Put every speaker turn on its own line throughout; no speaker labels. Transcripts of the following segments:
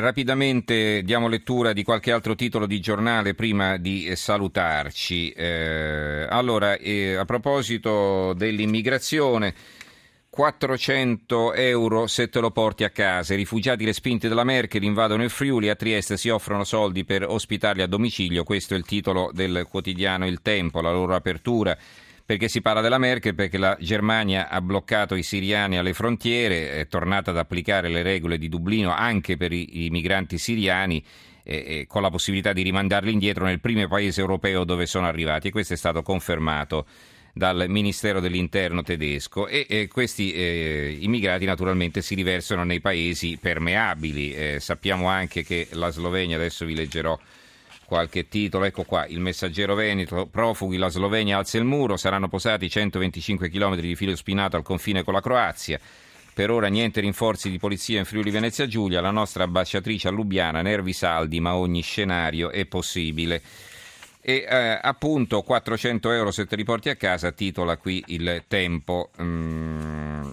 rapidamente diamo lettura di qualche altro titolo di giornale prima di salutarci. Eh, allora, eh, a proposito dell'immigrazione, 400 euro se te lo porti a casa. I rifugiati respinti dalla Merkel invadono il Friuli, a Trieste si offrono soldi per ospitarli a domicilio. Questo è il titolo del quotidiano Il Tempo, la loro apertura perché si parla della Merkel? Perché la Germania ha bloccato i siriani alle frontiere, è tornata ad applicare le regole di Dublino anche per i, i migranti siriani. Con la possibilità di rimandarli indietro nel primo paese europeo dove sono arrivati e questo è stato confermato dal Ministero dell'Interno tedesco e, e questi eh, immigrati naturalmente si riversano nei paesi permeabili. Eh, sappiamo anche che la Slovenia, adesso vi leggerò qualche titolo, ecco qua, il messaggero Veneto, profughi, la Slovenia alza il muro, saranno posati 125 km di filo spinato al confine con la Croazia. Per ora niente rinforzi di polizia in Friuli Venezia Giulia, la nostra ambasciatrice a Lubiana, nervi saldi, ma ogni scenario è possibile. E eh, appunto 400 euro se te li porti a casa, titola qui il tempo. Mm.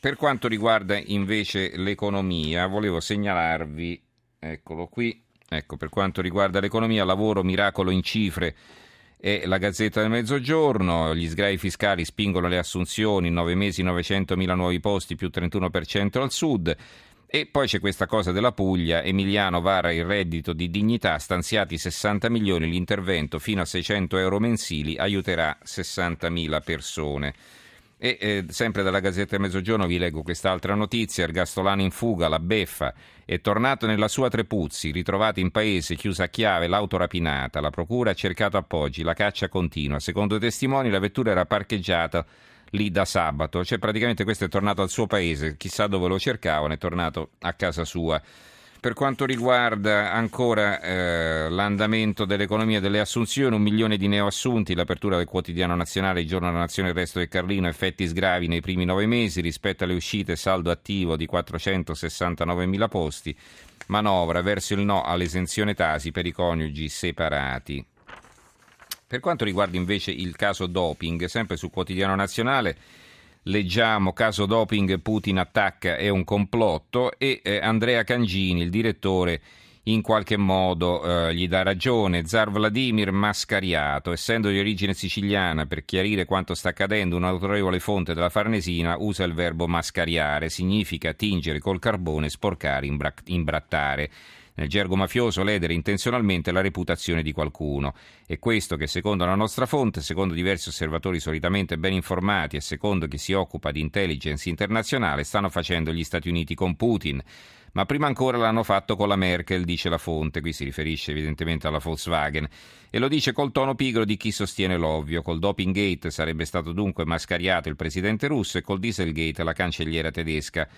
Per quanto riguarda invece l'economia, volevo segnalarvi, eccolo qui, Ecco, per quanto riguarda l'economia, lavoro, miracolo in cifre e la Gazzetta del Mezzogiorno, gli sgravi fiscali spingono le assunzioni, in nove mesi 900.000 nuovi posti, più 31% al sud. E poi c'è questa cosa della Puglia, Emiliano vara il reddito di dignità, stanziati 60 milioni, l'intervento fino a 600 euro mensili aiuterà 60.000 persone. E eh, sempre dalla Gazzetta Mezzogiorno vi leggo quest'altra notizia, Ergastolano in fuga, la beffa, è tornato nella sua Trepuzzi, ritrovato in paese, chiusa a chiave, l'auto rapinata, la procura ha cercato appoggi, la caccia continua, secondo i testimoni la vettura era parcheggiata lì da sabato, cioè praticamente questo è tornato al suo paese, chissà dove lo cercavano, è tornato a casa sua. Per quanto riguarda ancora eh, l'andamento dell'economia delle assunzioni, un milione di neoassunti, l'apertura del quotidiano nazionale, il giorno della nazione, il resto del Carlino, effetti sgravi nei primi nove mesi rispetto alle uscite, saldo attivo di 469 mila posti, manovra verso il no all'esenzione Tasi per i coniugi separati. Per quanto riguarda invece il caso doping, sempre sul quotidiano nazionale, leggiamo caso doping Putin attacca è un complotto e eh, Andrea Cangini, il direttore, in qualche modo eh, gli dà ragione. Zar Vladimir mascariato, essendo di origine siciliana, per chiarire quanto sta accadendo, un'autorevole fonte della Farnesina usa il verbo mascariare, significa tingere col carbone, sporcare, imbra- imbrattare nel gergo mafioso ledere intenzionalmente la reputazione di qualcuno. E questo che secondo la nostra fonte, secondo diversi osservatori solitamente ben informati e secondo chi si occupa di intelligence internazionale, stanno facendo gli Stati Uniti con Putin. Ma prima ancora l'hanno fatto con la Merkel, dice la fonte, qui si riferisce evidentemente alla Volkswagen, e lo dice col tono pigro di chi sostiene l'ovvio. Col doping gate sarebbe stato dunque mascariato il presidente russo e col dieselgate la cancelliera tedesca.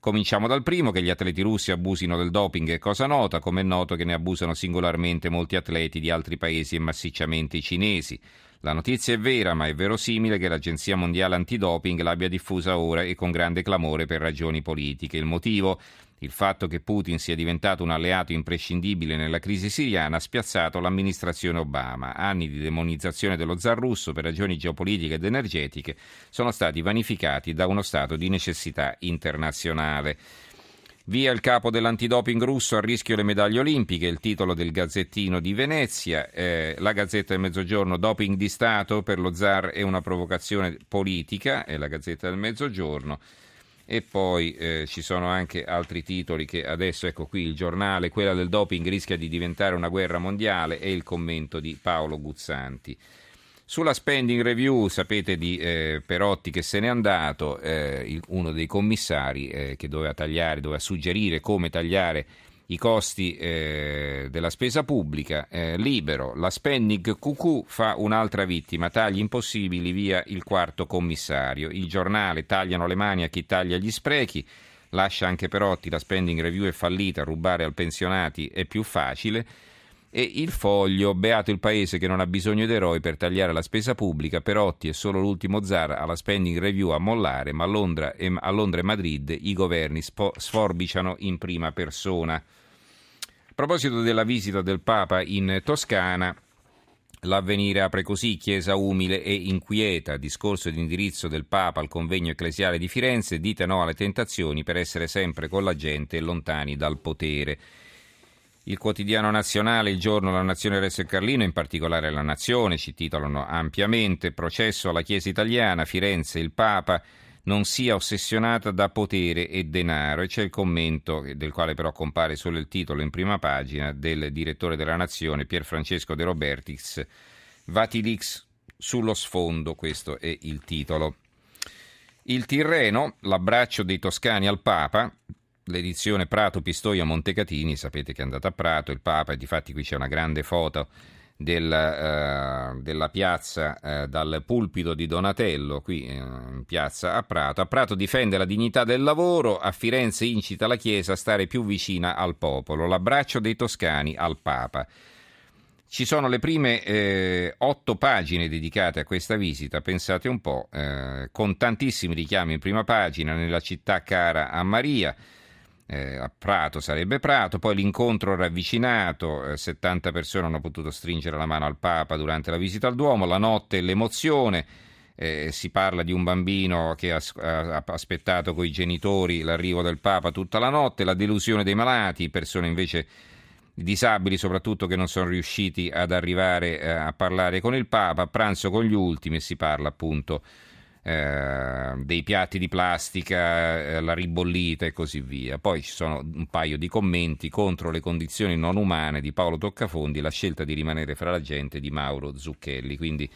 Cominciamo dal primo, che gli atleti russi abusino del doping è cosa nota, come è noto che ne abusano singolarmente molti atleti di altri paesi e massicciamente i cinesi. La notizia è vera, ma è verosimile che l'Agenzia Mondiale Antidoping l'abbia diffusa ora e con grande clamore per ragioni politiche. Il motivo? Il fatto che Putin sia diventato un alleato imprescindibile nella crisi siriana ha spiazzato l'amministrazione Obama. Anni di demonizzazione dello zar russo per ragioni geopolitiche ed energetiche sono stati vanificati da uno stato di necessità internazionale. Via il capo dell'antidoping russo a rischio le medaglie olimpiche, il titolo del Gazzettino di Venezia. Eh, la Gazzetta del Mezzogiorno, doping di Stato per lo zar è una provocazione politica, è la Gazzetta del Mezzogiorno e poi eh, ci sono anche altri titoli che adesso ecco qui il giornale, quella del doping rischia di diventare una guerra mondiale e il commento di Paolo Guzzanti. Sulla spending review sapete di eh, Perotti che se n'è andato, eh, il, uno dei commissari eh, che doveva tagliare, doveva suggerire come tagliare i costi eh, della spesa pubblica, eh, libero, la spending QQ fa un'altra vittima, tagli impossibili via il quarto commissario, il giornale tagliano le mani a chi taglia gli sprechi, lascia anche Perotti, la spending review è fallita, rubare al pensionati è più facile, e il foglio, beato il paese che non ha bisogno di eroi per tagliare la spesa pubblica, Perotti è solo l'ultimo zar alla spending review a mollare, ma a Londra e, a Londra e Madrid i governi spo, sforbiciano in prima persona. A proposito della visita del Papa in Toscana, L'avvenire apre così, Chiesa umile e inquieta, discorso di indirizzo del Papa al convegno ecclesiale di Firenze, dite no alle tentazioni per essere sempre con la gente e lontani dal potere. Il quotidiano nazionale, il giorno La Nazione Resto e Carlino, in particolare La Nazione, ci titolano ampiamente, processo alla Chiesa italiana, Firenze, il Papa, non sia ossessionata da potere e denaro. E c'è il commento, del quale però compare solo il titolo in prima pagina, del direttore della Nazione, Pier Francesco De Robertix, Vatilix sullo sfondo, questo è il titolo. Il Tirreno, l'abbraccio dei toscani al Papa, l'edizione Prato Pistoia Montecatini, sapete che è andata a Prato, il Papa, e difatti qui c'è una grande foto del, eh, della piazza eh, dal pulpito di Donatello, qui eh, in piazza a Prato. A Prato difende la dignità del lavoro, a Firenze incita la Chiesa a stare più vicina al popolo. L'abbraccio dei toscani al Papa. Ci sono le prime eh, otto pagine dedicate a questa visita, pensate un po', eh, con tantissimi richiami in prima pagina, nella città cara a Maria eh, a Prato sarebbe Prato, poi l'incontro ravvicinato, eh, 70 persone hanno potuto stringere la mano al Papa durante la visita al Duomo, la notte l'emozione, eh, si parla di un bambino che ha, ha aspettato i genitori l'arrivo del Papa tutta la notte, la delusione dei malati, persone invece disabili soprattutto che non sono riusciti ad arrivare eh, a parlare con il Papa, a pranzo con gli ultimi e si parla appunto eh, dei piatti di plastica, eh, la ribollita e così via. Poi ci sono un paio di commenti contro le condizioni non umane di Paolo Toccafondi, la scelta di rimanere fra la gente di Mauro Zucchelli. Quindi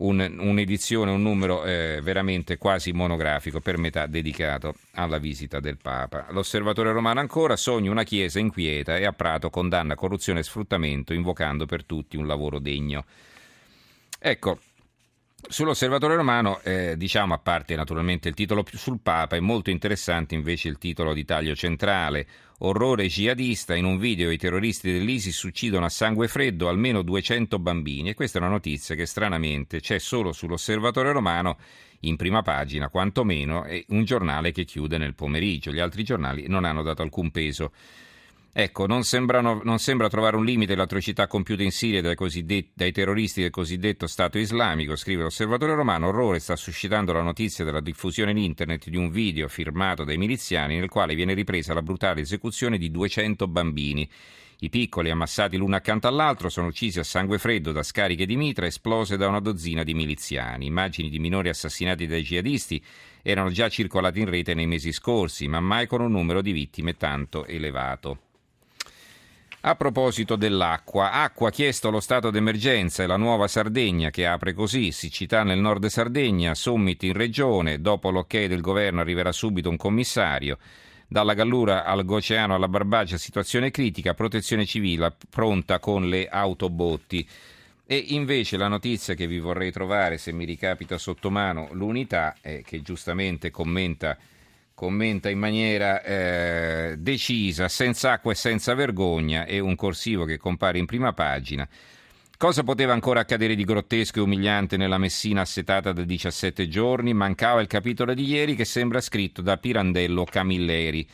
un, un'edizione, un numero eh, veramente quasi monografico, per metà dedicato alla visita del Papa. L'osservatore romano ancora sogna una chiesa inquieta e a Prato condanna corruzione e sfruttamento, invocando per tutti un lavoro degno. Ecco, Sull'osservatore romano, eh, diciamo a parte naturalmente il titolo sul Papa, è molto interessante invece il titolo di taglio centrale. Orrore jihadista, in un video i terroristi dell'ISIS uccidono a sangue freddo almeno 200 bambini e questa è una notizia che stranamente c'è solo sull'osservatore romano in prima pagina, quantomeno, è un giornale che chiude nel pomeriggio. Gli altri giornali non hanno dato alcun peso Ecco, non, sembrano, non, sembra trovare un limite l'atrocità compiuta in Siria dai, dai, terroristi del cosiddetto Stato islamico, scrive l'osservatore romano. Orrore sta suscitando la notizia della diffusione in internet di un video firmato dai miliziani nel quale viene ripresa la brutale esecuzione di 200 bambini. I piccoli, ammassati l'uno accanto all'altro, sono uccisi a sangue freddo da scariche di mitra esplose da una dozzina di miliziani. Immagini di minori assassinati dai jihadisti erano già circolate in rete nei mesi scorsi, ma mai con un numero di vittime tanto elevato. A proposito dell'acqua, acqua chiesto lo stato d'emergenza e la nuova Sardegna che apre così, siccità nel nord Sardegna, summit in regione, dopo l'ok del governo arriverà subito un commissario. Dalla Gallura al Goceano alla Barbagia situazione critica, protezione civile pronta con le autobotti. E invece la notizia che vi vorrei trovare, se mi ricapita sotto mano, l'unità, eh, che giustamente commenta commenta in maniera eh, decisa, senza acqua e senza vergogna, e un corsivo che compare in prima pagina. Cosa poteva ancora accadere di grottesco e umiliante nella Messina assetata da 17 giorni? Mancava il capitolo di ieri che sembra scritto da Pirandello Camilleri.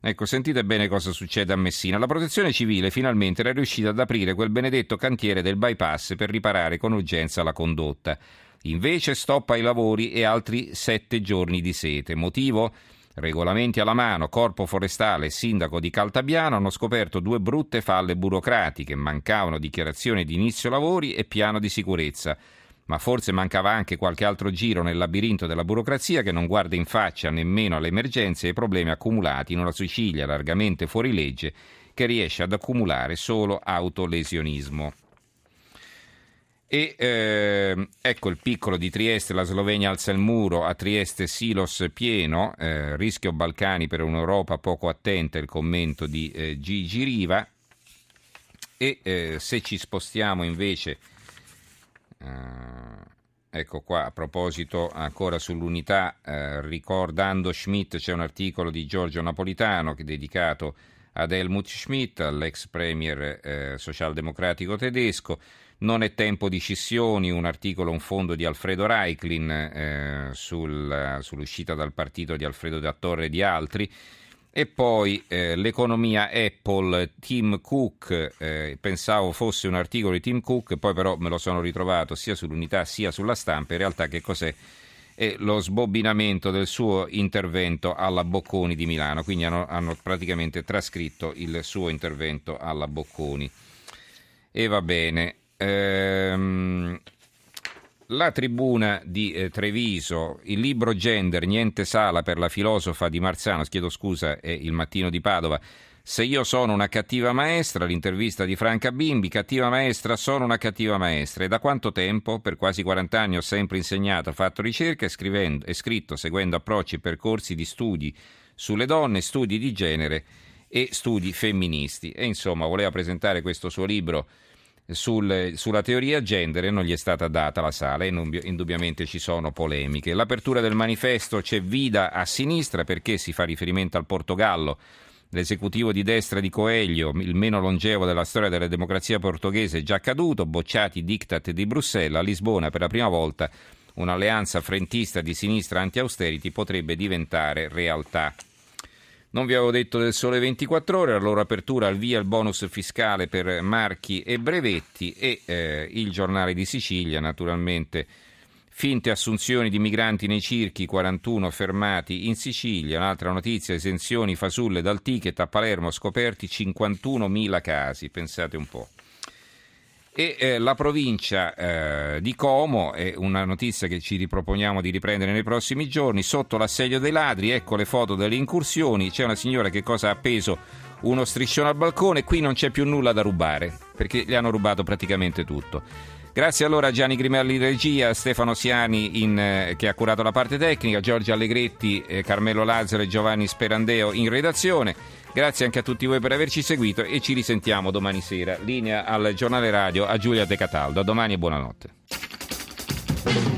Ecco, sentite bene cosa succede a Messina. La protezione civile finalmente era riuscita ad aprire quel benedetto cantiere del bypass per riparare con urgenza la condotta. Invece stoppa i lavori e altri sette giorni di sete. Motivo? Regolamenti alla mano, Corpo Forestale e Sindaco di Caltabiano hanno scoperto due brutte falle burocratiche, mancavano dichiarazioni di inizio lavori e piano di sicurezza. Ma forse mancava anche qualche altro giro nel labirinto della burocrazia che non guarda in faccia nemmeno alle emergenze e ai problemi accumulati in una Sicilia largamente fuori legge che riesce ad accumulare solo autolesionismo. E eh, ecco il piccolo di Trieste, la Slovenia alza il muro, a Trieste Silos pieno, eh, rischio Balcani per un'Europa poco attenta, il commento di eh, Gigi Riva. E eh, se ci spostiamo invece, eh, ecco qua a proposito ancora sull'unità, eh, ricordando Schmidt, c'è un articolo di Giorgio Napolitano che è dedicato ad Helmut Schmidt, all'ex premier socialdemocratico tedesco. Non è tempo di scissioni, un articolo, un fondo di Alfredo Reiklin eh, sul, sull'uscita dal partito di Alfredo da Torre e di altri. E poi eh, l'economia Apple, Tim Cook, eh, pensavo fosse un articolo di Tim Cook, poi però me lo sono ritrovato sia sull'unità sia sulla stampa, in realtà che cos'è? È lo sbobbinamento del suo intervento alla Bocconi di Milano, quindi hanno, hanno praticamente trascritto il suo intervento alla Bocconi. E va bene. Ehm, la tribuna di eh, Treviso, il libro Gender, niente sala per la filosofa di Marzano, chiedo scusa, è il mattino di Padova. Se io sono una cattiva maestra, l'intervista di Franca Bimbi, cattiva maestra, sono una cattiva maestra. E da quanto tempo? Per quasi 40 anni ho sempre insegnato, fatto ricerca e, scritto seguendo approcci e percorsi di studi sulle donne, studi di genere e studi femministi. E insomma, voleva presentare questo suo libro sul, sulla teoria gender non gli è stata data la sala e indubbiamente ci sono polemiche. L'apertura del manifesto c'è vida a sinistra perché si fa riferimento al Portogallo. L'esecutivo di destra di Coelho, il meno longevo della storia della democrazia portoghese, è già caduto, bocciati i diktat di Bruxelles. A Lisbona per la prima volta un'alleanza frentista di sinistra anti-austerity potrebbe diventare realtà. Non vi avevo detto del sole 24 ore, la loro apertura al via il bonus fiscale per marchi e brevetti e eh, il giornale di Sicilia naturalmente. Finte assunzioni di migranti nei circhi, 41 fermati in Sicilia. Un'altra notizia, esenzioni fasulle dal ticket a Palermo, scoperti 51.000 casi, pensate un po'. E eh, la provincia eh, di Como è una notizia che ci riproponiamo di riprendere nei prossimi giorni. Sotto l'assedio dei ladri, ecco le foto delle incursioni. C'è una signora che cosa ha appeso uno striscione al balcone. Qui non c'è più nulla da rubare perché gli hanno rubato praticamente tutto. Grazie allora a Gianni Grimelli in regia, Stefano Siani in, eh, che ha curato la parte tecnica, Giorgio Allegretti, eh, Carmelo Lazzaro e Giovanni Sperandeo in redazione. Grazie anche a tutti voi per averci seguito e ci risentiamo domani sera. Linea al giornale radio a Giulia De Cataldo. A domani e buonanotte.